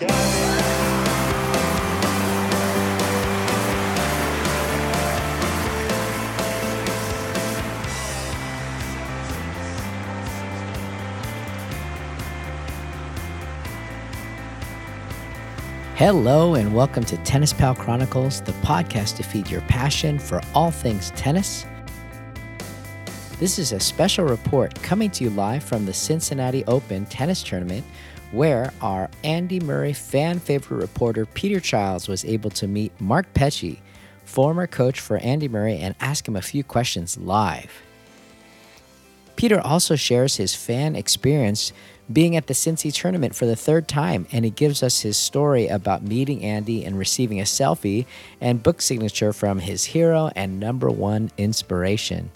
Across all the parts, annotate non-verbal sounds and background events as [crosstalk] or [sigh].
Hello, and welcome to Tennis Pal Chronicles, the podcast to feed your passion for all things tennis. This is a special report coming to you live from the Cincinnati Open Tennis Tournament, where our Andy Murray fan favorite reporter Peter Childs was able to meet Mark Petchey, former coach for Andy Murray, and ask him a few questions live. Peter also shares his fan experience being at the Cincy tournament for the third time, and he gives us his story about meeting Andy and receiving a selfie and book signature from his hero and number one inspiration.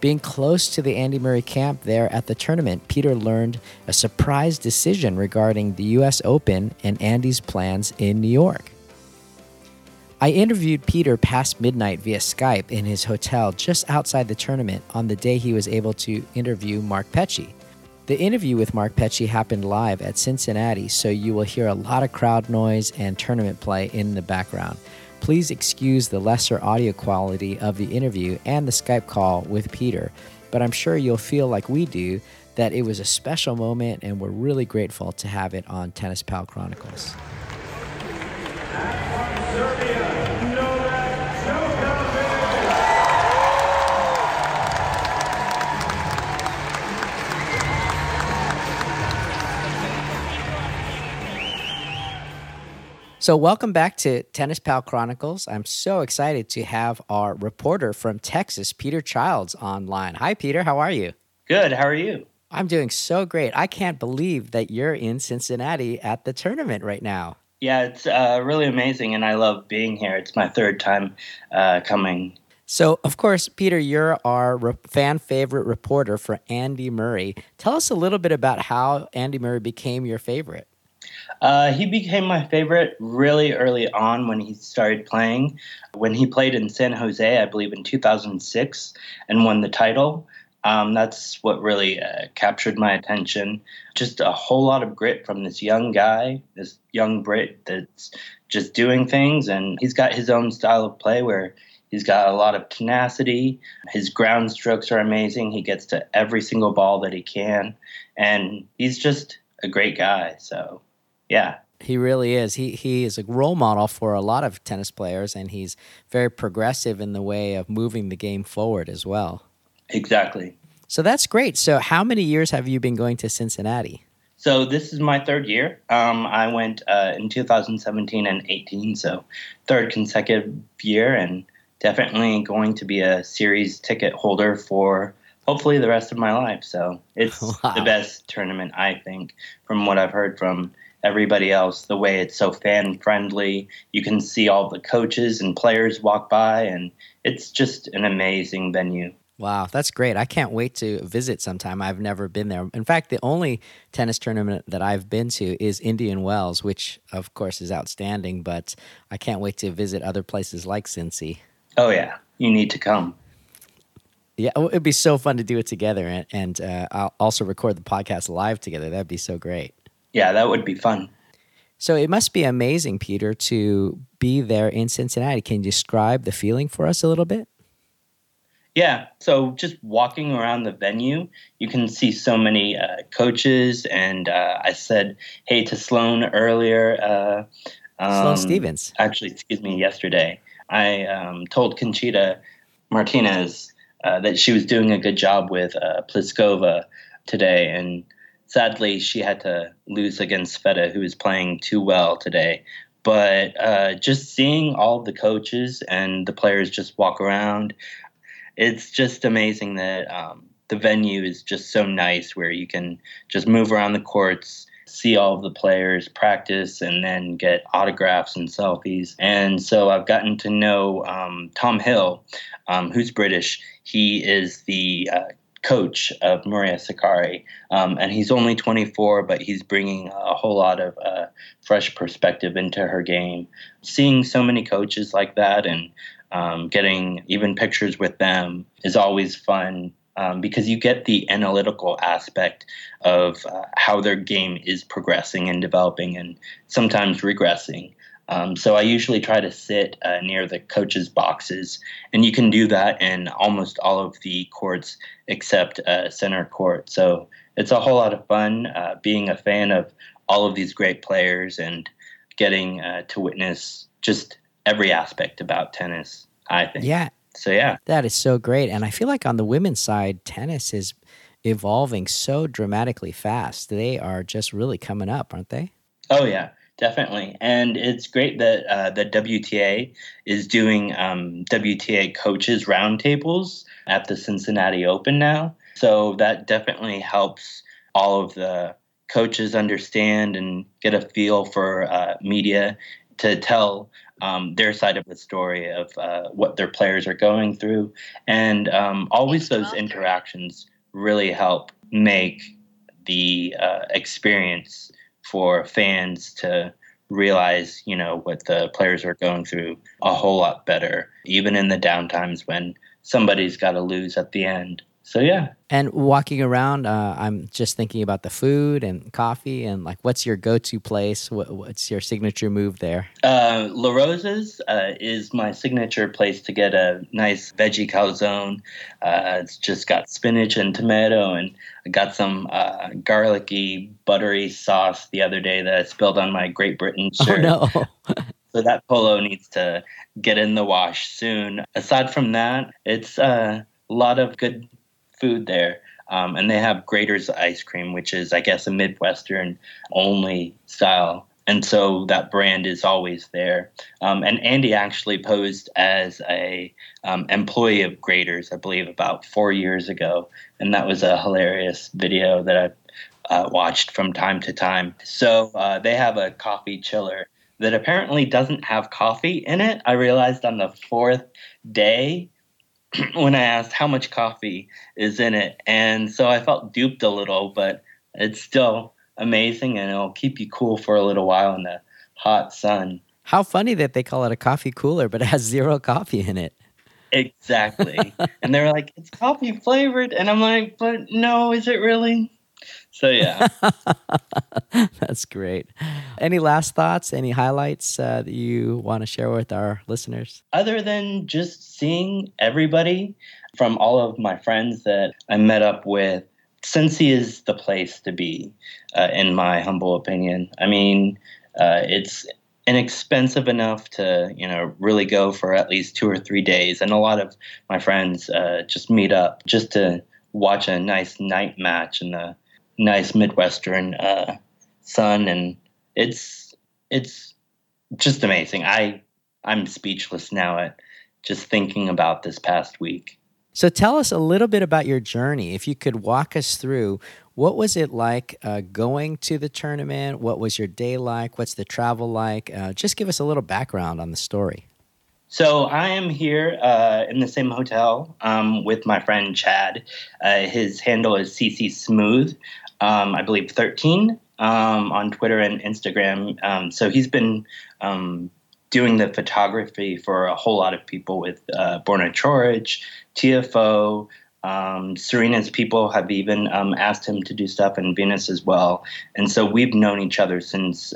Being close to the Andy Murray camp there at the tournament, Peter learned a surprise decision regarding the U.S. Open and Andy's plans in New York. I interviewed Peter past midnight via Skype in his hotel just outside the tournament on the day he was able to interview Mark Petchey. The interview with Mark Petchey happened live at Cincinnati, so you will hear a lot of crowd noise and tournament play in the background. Please excuse the lesser audio quality of the interview and the Skype call with Peter, but I'm sure you'll feel like we do that it was a special moment and we're really grateful to have it on Tennis Pal Chronicles. So, welcome back to Tennis Pal Chronicles. I'm so excited to have our reporter from Texas, Peter Childs, online. Hi, Peter. How are you? Good. How are you? I'm doing so great. I can't believe that you're in Cincinnati at the tournament right now. Yeah, it's uh, really amazing, and I love being here. It's my third time uh, coming. So, of course, Peter, you're our re- fan favorite reporter for Andy Murray. Tell us a little bit about how Andy Murray became your favorite. Uh, he became my favorite really early on when he started playing. When he played in San Jose, I believe in 2006, and won the title. Um, that's what really uh, captured my attention. Just a whole lot of grit from this young guy, this young Brit that's just doing things, and he's got his own style of play where he's got a lot of tenacity. His ground strokes are amazing. He gets to every single ball that he can, and he's just a great guy. So yeah. He really is. He he is a role model for a lot of tennis players, and he's very progressive in the way of moving the game forward as well. Exactly. So that's great. So how many years have you been going to Cincinnati? So this is my third year. Um, I went uh, in 2017 and 18, so third consecutive year, and definitely going to be a series ticket holder for hopefully the rest of my life. So it's [laughs] wow. the best tournament I think, from what I've heard from everybody else the way it's so fan friendly you can see all the coaches and players walk by and it's just an amazing venue Wow, that's great. I can't wait to visit sometime. I've never been there. In fact, the only tennis tournament that I've been to is Indian Wells, which of course is outstanding, but I can't wait to visit other places like Cincy. Oh, yeah. You need to come. Yeah, it'd be so fun to do it together and, and uh, I'll also record the podcast live together. That'd be so great yeah, that would be fun. So it must be amazing, Peter, to be there in Cincinnati. Can you describe the feeling for us a little bit? Yeah. So just walking around the venue, you can see so many uh, coaches. And uh, I said hey to Sloane earlier. Uh, um, Sloane Stevens. Actually, excuse me, yesterday. I um, told Conchita Martinez uh, that she was doing a good job with uh, Pliskova today. And sadly, she had to lose against Sveta, who was playing too well today. But uh, just seeing all the coaches and the players just walk around, it's just amazing that um, the venue is just so nice where you can just move around the courts, see all of the players practice, and then get autographs and selfies. And so I've gotten to know um, Tom Hill, um, who's British. He is the uh, coach of Maria Sakkari. Um, and he's only 24, but he's bringing a whole lot of uh, fresh perspective into her game. Seeing so many coaches like that and um, getting even pictures with them is always fun um, because you get the analytical aspect of uh, how their game is progressing and developing and sometimes regressing. Um, so I usually try to sit uh, near the coaches' boxes, and you can do that in almost all of the courts except uh, center court. So it's a whole lot of fun uh, being a fan of all of these great players and getting uh, to witness just every aspect about tennis. I think. Yeah. So yeah, that is so great, and I feel like on the women's side, tennis is evolving so dramatically fast. They are just really coming up, aren't they? Oh yeah, definitely. And it's great that uh, the WTA is doing um, WTA coaches roundtables at the Cincinnati Open now. So that definitely helps all of the coaches understand and get a feel for uh, media to tell um, their side of the story of uh, what their players are going through. And um, always those interactions really help make the uh, experience for fans to realize, you know, what the players are going through a whole lot better, even in the downtimes when somebody's got to lose at the end so yeah. And walking around uh, i'm just thinking about the food and coffee and like what's your go-to place? What, what's your signature move there? Uh, la rosa's uh, is my signature place to get a nice veggie calzone. Uh, it's just got spinach and tomato and i got some uh, garlicky buttery sauce the other day that i spilled on my great britain oh, shirt. oh no. [laughs] So that polo needs to get in the wash soon. Aside from that, it's uh, a lot of good food there. Um, and they have Graeter's ice cream, which is, I guess, a Midwestern only style. And so that brand is always there. Um, and Andy actually posed as a um, employee of Graeter's, I believe, about four years ago, and that was a hilarious video that I uh, watched from time to time. So uh, they have a coffee chiller that apparently doesn't have coffee in it. I realized on the fourth day [clears throat] when I asked how much coffee is in it. And so I felt duped a little, but it's still amazing and it'll keep you cool for a little while in the hot sun. How funny that they call it a coffee cooler, but it has zero coffee in it. Exactly. [laughs] and they're like, it's coffee flavored. And I'm like, but no, is it really? So yeah, [laughs] that's great. Any last thoughts? Any highlights uh, that you want to share with our listeners? Other than just seeing everybody from all of my friends that I met up with, Cincy is the place to be, uh, in my humble opinion. I mean, uh, it's inexpensive enough to you know really go for at least two or three days, and a lot of my friends uh, just meet up just to watch a nice night match in the nice midwestern uh, sun, and it's it's just amazing. I I'm speechless now at just thinking about this past week. So tell us a little bit about your journey. If you could walk us through, what was it like uh, going to the tournament? What was your day like? What's the travel like? Uh, just give us a little background on the story. So I am here uh, in the same hotel um, with my friend Chad. Uh, his handle is CC Smooth um, I believe, 13 um, on Twitter and Instagram. Um, so he's been um, doing the photography for a whole lot of people with uh, Borna Coric, TFO. Um, Serena's people have even um, asked him to do stuff in Venus as well. And so we've known each other since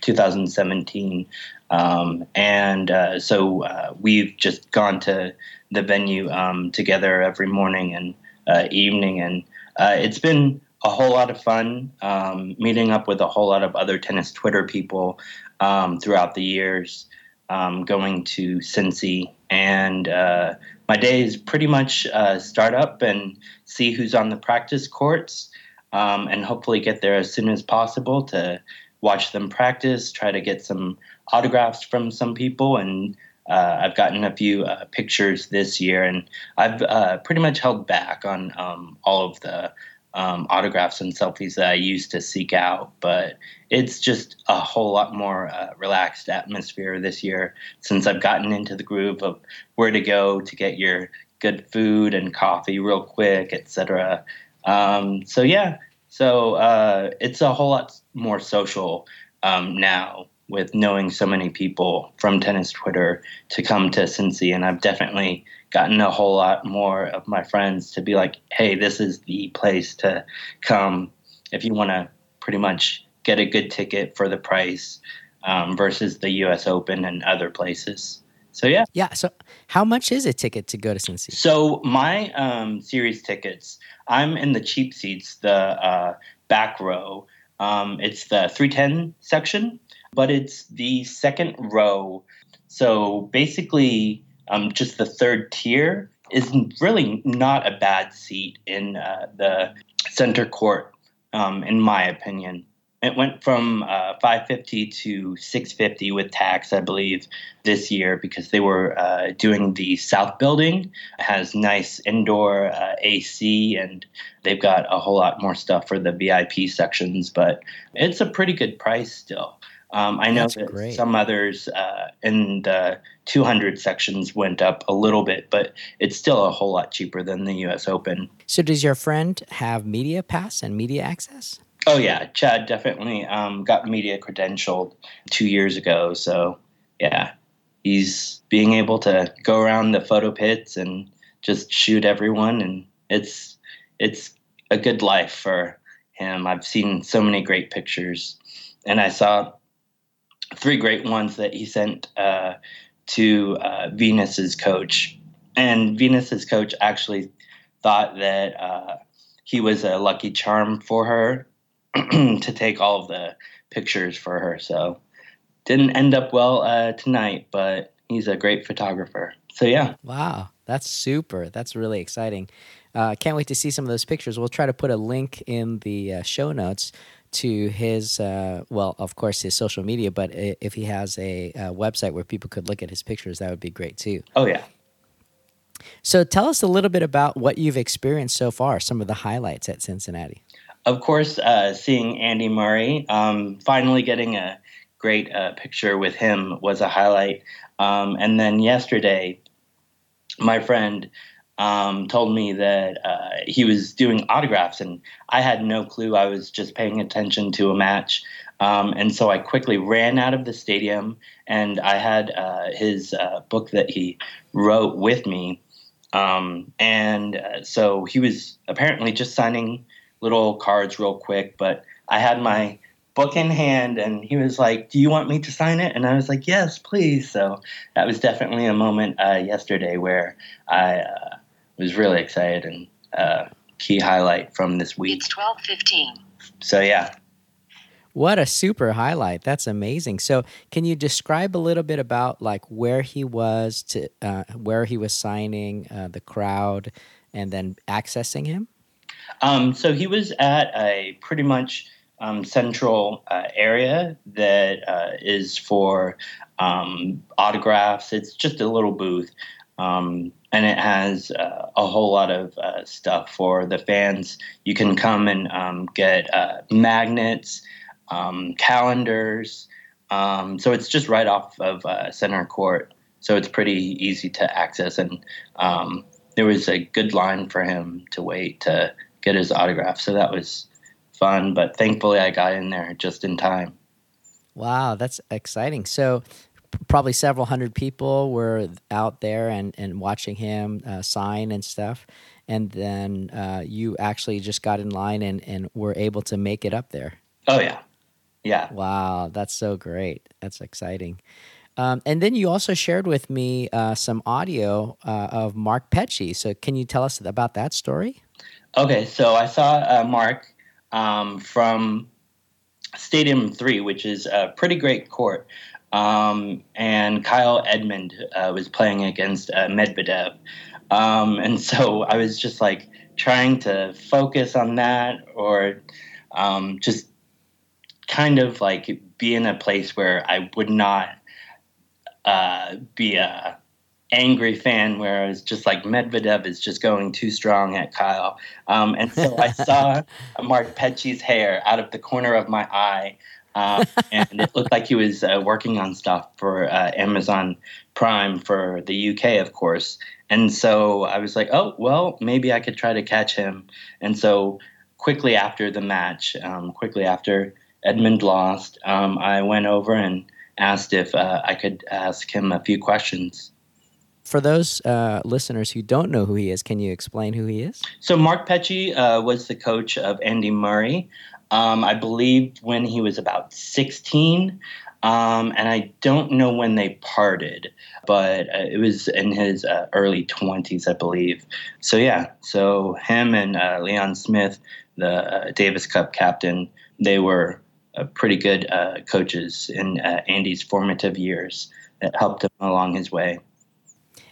2017. and uh, so uh, we've just gone to the venue together every morning and uh, evening. And uh, it's been a whole lot of fun um, meeting up with a whole lot of other tennis Twitter people um, throughout the years, um, going to Cincy. And uh, my is pretty much uh, start up and see who's on the practice courts um, and hopefully get there as soon as possible to watch them practice, try to get some autographs from some people. And uh, I've gotten a few uh, pictures this year, and I've uh, pretty much held back on um, all of the um, autographs and selfies that I used to seek out. But it's just a whole lot more uh, relaxed atmosphere this year since I've gotten into the groove of where to go to get your good food and coffee real quick, etc. Um, so yeah, so uh, it's a whole lot more social um, now with knowing so many people from tennis Twitter to come to Cincy. And I've definitely gotten a whole lot more of my friends to be like, hey, this is the place to come if you want to pretty much get a good ticket for the price um, versus the US Open and other places. So yeah. Yeah. So how much is a ticket to go to Cincy? So my um, series tickets, I'm in the cheap seats, the uh, back row. Um, it's the 310 section, but it's the second row. So basically, um, just the third tier is really not a bad seat in uh, the center court, um, in my opinion. It went from uh, 550 to 650 with tax, I believe, this year because they were uh, doing the South Building. It has nice indoor uh, AC, and they've got a whole lot more stuff for the VIP sections. But it's a pretty good price still. Um, I know That's that great. some others uh, in the 200 sections went up a little bit, but it's still a whole lot cheaper than the U.S. Open. So, does your friend have media pass and media access? Oh yeah, Chad definitely um, got media credentialed two years ago. So yeah, he's being able to go around the photo pits and just shoot everyone, and it's it's a good life for him. I've seen so many great pictures, and I saw three great ones that he sent uh, to uh, Venus's coach, and Venus's coach actually thought that uh, he was a lucky charm for her [clears throat] to take all of the pictures for her. So didn't end up well uh, tonight, but he's a great photographer. So yeah. Wow, that's super. That's really exciting. Uh, can't wait to see some of those pictures. We'll try to put a link in the uh, show notes to his, uh, well, of course, his social media, but if he has a, a website where people could look at his pictures, that would be great too. Oh, yeah. So tell us a little bit about what you've experienced so far, some of the highlights at Cincinnati of course, uh, seeing Andy Murray, um, finally getting a great uh, picture with him was a highlight. Um, and then yesterday, my friend um, told me that uh, he was doing autographs, and I had no clue. I was just paying attention to a match. Um, and so I quickly ran out of the stadium, and I had uh, his uh, book that he wrote with me. Um, and uh, so he was apparently just signing little cards real quick, but I had my book in hand and he was like, Do you want me to sign it? And I was like, Yes, please. So that was definitely a moment uh, yesterday where I uh, was really excited and uh, key highlight from this week. It's 1215. So yeah. What a super highlight. That's amazing. So, can you describe a little bit about like where he was to uh, where he was signing uh, the crowd and then accessing him? Um, so he was at a pretty much um, central uh, area that uh, is for um, autographs. It's just a little booth. Um, and it has uh, a whole lot of uh, stuff for the fans. You can come and um, get uh, magnets, um, calendars. so it's just right off of uh, center court. So it's pretty easy to access. And there was a good line for him to wait to get his autograph. So that was fun, but thankfully I got in there just in time. Wow, that's exciting. So probably several hundred people were out there and, and watching him uh, sign and stuff. And then uh, you actually just got in line and, and were able to make it up there. Oh, yeah. Yeah. Wow, that's so great. That's exciting. Um, and then you also shared with me uh, some audio uh, of Mark Petchey. So can you tell us about that story? Okay, so I saw uh, Mark um, from Stadium 3, which is a pretty great court. Um, and Kyle Edmund uh, was playing against uh, Medvedev. Um, and [laughs] so I was just like trying to focus on that or um, just kind of like be in a place where I would not uh, be a angry fan where I was just like Medvedev is just going too strong at Kyle. Um, and so I saw [laughs] Mark Petchey's hair out of the corner of my eye. Uh, and it looked like he was uh, working on stuff for uh, Amazon Prime for the UK, of course. And so I was like, oh, well, maybe I could try to catch him. And so quickly after the match, um, quickly after Edmund lost, um, I went over and asked if uh, I could ask him a few questions. For those uh, listeners who don't know who he is, can you explain who he is? So, Mark uh, was the coach of Andy Murray. Um, I believe when he was about 16. Um, and I don't know when they parted, but uh, it was in his uh, early 20s, I believe. So, yeah, so him and uh, Leon Smith, the uh, Davis Cup captain, they were uh, pretty good uh, coaches in Andy's formative years that helped him along his way.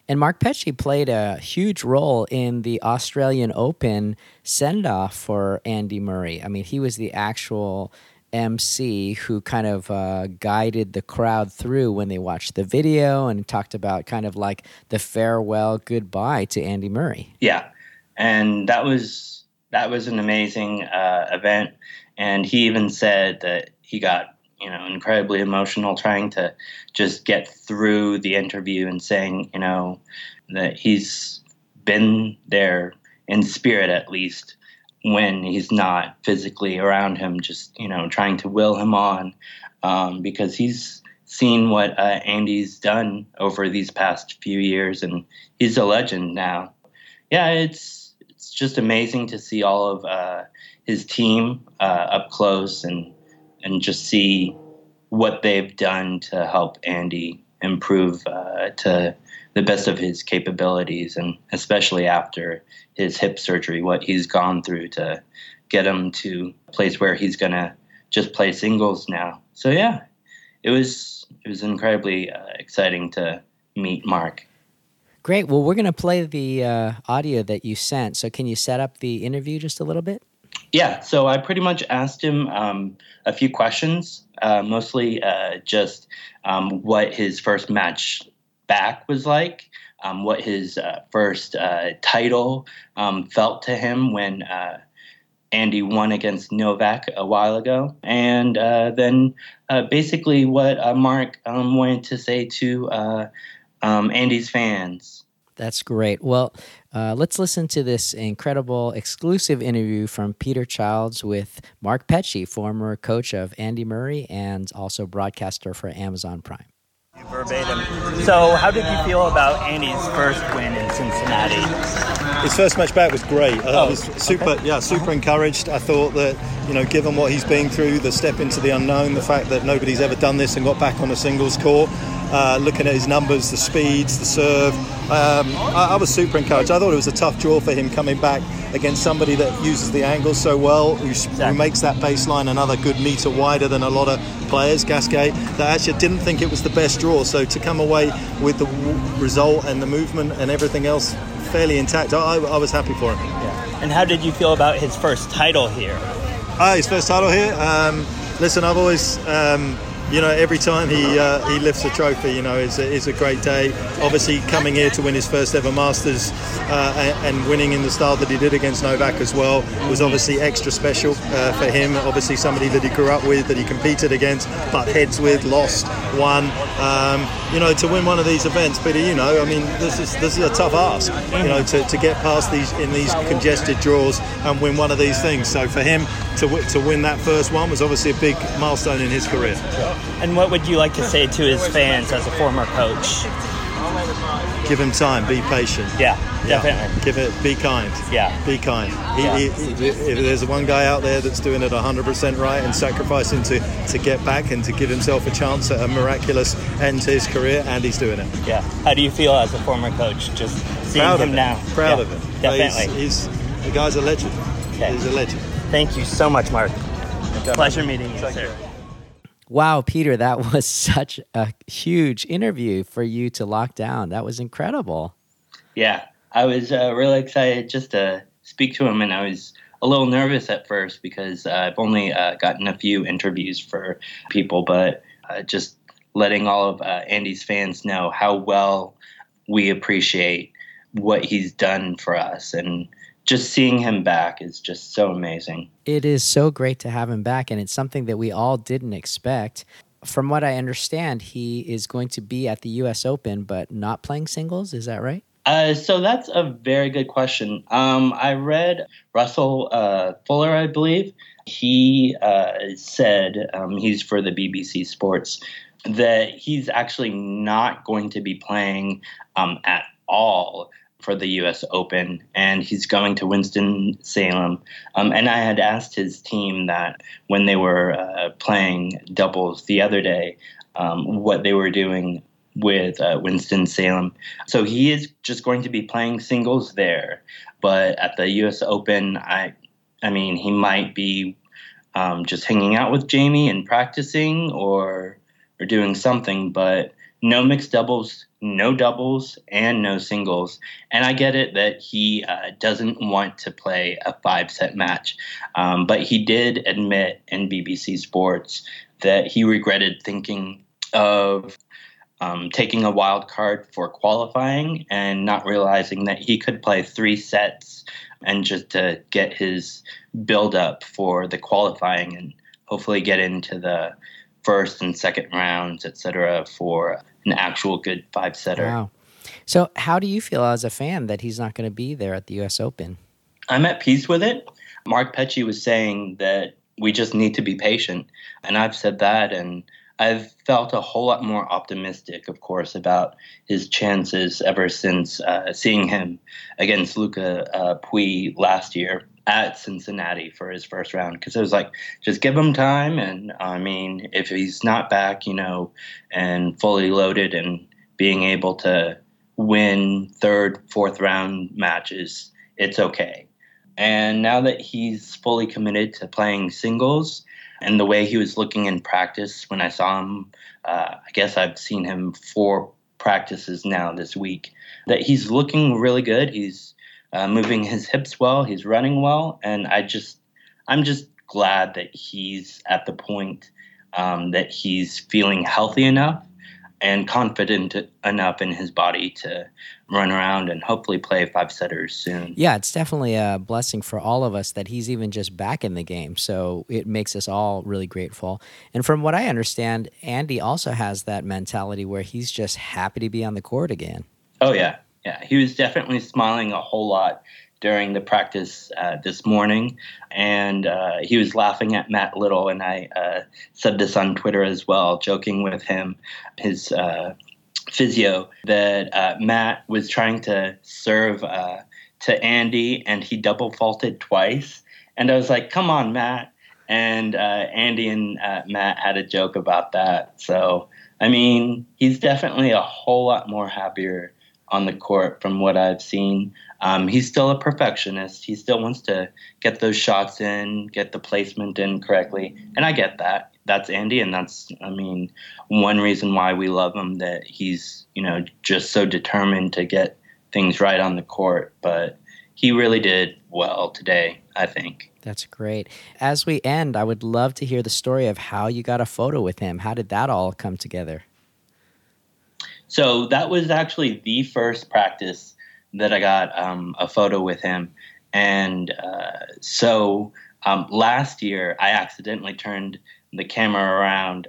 And Mark Petchey played a huge role in the Australian Open send off for Andy Murray. I mean, he was the actual MC who kind of uh, guided the crowd through when they watched the video and talked about kind of like the farewell goodbye to Andy Murray. Yeah, and that was that was an amazing uh, event. And he even said that he got you know incredibly emotional trying to just get through the interview and saying you know that he's been there in spirit at least when he's not physically around him just you know trying to will him on um, because he's seen what uh, andy's done over these past few years and he's a legend now. Yeah it's it's just amazing to see all of uh, his team uh, up close and and just see what they've done to help Andy improve uh, to the best of his capabilities, and especially after his hip surgery, what he's gone through to get him to a place where he's gonna just play singles now. So yeah, it was it was incredibly uh, exciting to meet Mark. Great. Well, we're to play the uh, audio that you sent. So, can you set up the interview just a little bit? Yeah, so I pretty much asked him um, a few questions, uh, mostly uh, just um, what his first match back was like, um, what his uh, first uh, title um, felt to him when uh, Andy won against Novak a while ago, and uh, then basically what Mark um, wanted to say to um, Andy's fans. That's great. Well, uh, let's listen to this incredible exclusive interview from Peter Childs with Mark Petchey, former coach of Andy Murray and also broadcaster for Amazon Prime. Verbatim. So, how did you feel about Andy's first win in Cincinnati? His first match back was great. Uh, oh, I was super, okay. yeah, super encouraged. I thought that, you know, given what he's been through, the step into the unknown, the fact that nobody's ever done this and got back on a singles court, uh, looking at his numbers, the speeds, the serve. Um, I, I, was super encouraged. I thought it was a tough draw for him coming back against somebody that uses the angles so well, who, exactly. who makes that baseline another good meter wider than a lot of players, Gasquet, that actually didn't think it was the best draw. So to come away with the result and the movement and everything else fairly intact, I, I was happy for him. Yeah. And how did you feel about his first title here? Ah, his first title here. Um, listen, I've always um, you know, every time he uh, he lifts a trophy, you know, is a, is a great day. Obviously, coming here to win his first ever Masters uh, and winning in the style that he did against Novak as well was obviously extra special uh, for him. Obviously, somebody that he grew up with, that he competed against, but heads with, lost, won. Um, you know, to win one of these events, Peter, you know, I mean, this is this is a tough ask. You know, to, to get past these in these congested draws and win one of these things. So for him to to win that first one was obviously a big milestone in his career. And what would you like to say to his fans as a former coach? Give him time. Be patient. Yeah, definitely. Give it. Be kind. Yeah. Be kind. He, yeah. he, he, if there's one guy out there that's doing it 100% right and sacrificing to to get back and to give himself a chance at a miraculous end to his career, and he's doing it. Yeah. How do you feel as a former coach? Just seeing Proud him now. Proud yeah, of him. Definitely. He's, he's the guy's a legend. Okay. He's a legend. Thank you so much, Mark. Pleasure meeting you, sir. Wow, Peter, that [laughs] was such a huge interview for you to lock down. That was incredible. Yeah, I was uh, really excited just to speak to him, and I was a little nervous at first because uh, I've only uh, gotten a few interviews for people, but uh, just letting all of uh, Andy's fans know how well we appreciate what he's done for us and just seeing him back is just so amazing. It is so great to have him back, and it's something that we all didn't expect. From what I understand, he is going to be at the U.S. Open, but not playing singles. Is that right? Uh, so that's a very good question. Um, I read Russell uh, Fuller, I believe. He uh, said um, he's for the BBC Sports that he's actually not going to be playing um, at all for the U.S. Open, and he's going to Winston Salem. Um, and I had asked his team that when they were uh, playing doubles the other day, um, what they were doing with uh, Winston Salem. So he is just going to be playing singles there, but at the U.S. Open, I, I mean, he might be um, just hanging out with Jamie and practicing or or doing something, but no mixed doubles, no doubles, and no singles. And I get it that he uh, doesn't want to play a five set match, um, but he did admit in BBC Sports that he regretted thinking of um, taking a wild card for qualifying and not realizing that he could play three sets and just to get his build up for the qualifying and hopefully get into the first and second rounds, etc., for an actual good five setter. Wow. So, how do you feel as a fan that he's not going to be there at the U.S. Open? I'm at peace with it. Mark Petchey was saying that we just need to be patient, and I've said that, and I've felt a whole lot more optimistic, of course, about his chances ever since uh, seeing him against Luca uh, Pouille last year at Cincinnati for his first round. Because it was like, just give him time. And I mean, if he's not back, you know, and fully loaded and being able to win third, fourth round matches, it's okay. And now that he's fully committed to playing singles, and the way he was looking in practice when I saw him, uh, I guess I've seen him four practices now this week, that he's looking really good. He's uh, moving his hips well, he's running well, and I just, I'm just glad that he's at the point um, that he's feeling healthy enough and confident enough in his body to run around and hopefully play five setters soon. Yeah, it's definitely a blessing for all of us that he's even just back in the game. So it makes us all really grateful. And from what I understand, Andy also has that mentality where he's just happy to be on the court again. Oh, yeah. Yeah. He was definitely smiling a whole lot during the practice uh, this morning, and uh, he was laughing at Matt Little, and I uh, said this on Twitter as well, joking with him, his uh, physio, that uh, Matt was trying to serve uh, to Andy, and he double faulted twice, and I was like, "Come on, Matt!" And Andy and Matt had a joke about that, so. I mean, he's definitely a whole lot more happier on the court from what I've seen. Um, he's still a perfectionist. He still wants to get those shots in, get the placement in correctly, and I get that. That's Andy, and that's I mean one reason why we love him. That he's you know just so determined to get things right on the court. But he really did well today. I think. That's great. As we end, I would love to hear the story of how you got a photo with him. How did that all come together? So that was actually the first practice that I got um, a photo with him. And uh, so um, last year, I accidentally turned the camera around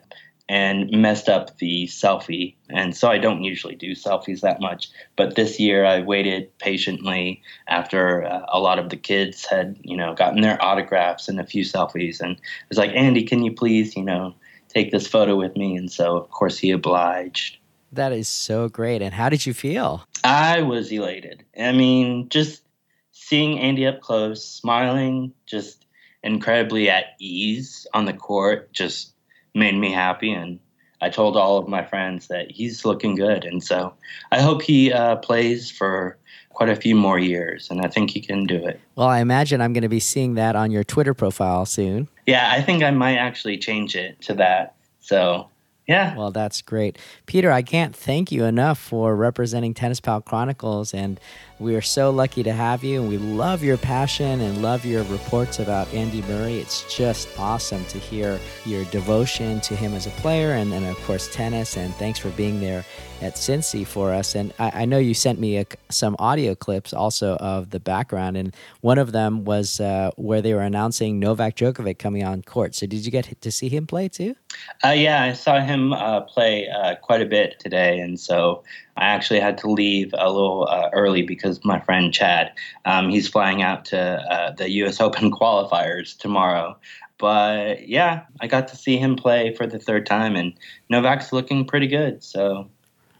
and messed up the selfie. And so I don't usually do selfies that much. But this year I waited patiently after uh, a lot of the kids had, you know, gotten their autographs and a few selfies. And I was like, Andy, can you please, you know, take this photo with me? And so, of course, he obliged. That is so great. And how did you feel? I was elated. I mean, just seeing Andy up close, smiling, just incredibly at ease on the court, just made me happy. And I told all of my friends that he's looking good. And so I hope he uh, plays for quite a few more years. And I think he can do it. Well, I imagine I'm going to be seeing that on your Twitter profile soon. Yeah, I think I might actually change it to that. So yeah. Well, that's great. Peter, I can't thank you enough for representing Tennis Pal Chronicles. And we are so lucky to have you. And we love your passion and love your reports about Andy Murray. It's just awesome to hear your devotion to him as a player and, and of course, tennis. And thanks for being there at Cincy for us. And I, I know you sent me a, some audio clips also of the background, and one of them was uh, where they were announcing Novak Djokovic coming on court. So did you get to see him play too? Uh, yeah, I saw him uh, play uh, quite a bit today, and so I actually had to leave a little uh, early because my friend Chad, um, he's flying out to uh, the U.S. [laughs] Open qualifiers tomorrow. But yeah, I got to see him play for the third time, and Novak's looking pretty good. So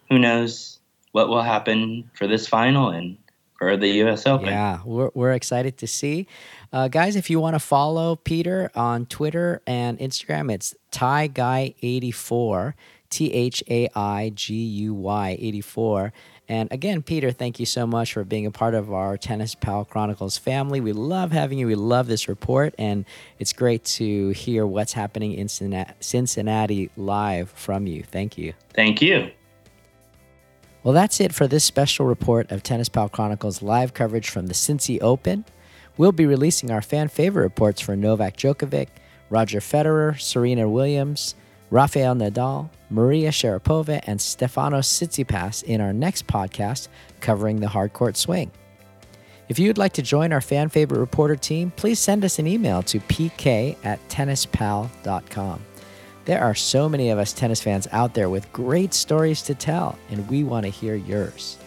who knows what will happen for this final and for the U.S. Open. Yeah, we're, we're excited to see. Uh, guys, if you want to follow Peter on Twitter and Instagram, it's Thai Guy 84 T H A I G U Y 84. And again, Peter, thank you so much for being a part of our Tennis Pal Chronicles family. We love having you. We love this report, and it's great to hear what's happening in Cincinnati live from you. Thank you. Thank you. Well, that's it for this special report of Tennis Pal Chronicles live coverage from the Cincy Open. We'll be releasing our fan favorite reports for Novak Djokovic, Roger Federer, Serena Williams, Rafael Nadal, Maria Sharapova, and Stefano Tsitsipas in our next podcast covering the hardcourt swing. If you'd like to join our fan favorite reporter team, please send us an email to pk at tennispal.com. There are so many of us tennis fans out there with great stories to tell, and we want to hear yours.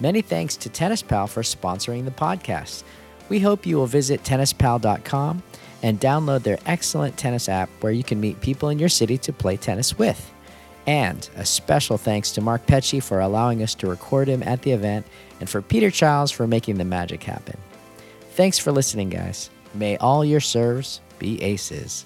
Many thanks to Tennis Pal for sponsoring the podcast. We hope you will visit tennispal.com and download their excellent tennis app where you can meet people in your city to play tennis with. And a special thanks to Mark Petchey for allowing us to record him at the event and for Peter Childs for making the magic happen. Thanks for listening, guys. May all your serves be aces.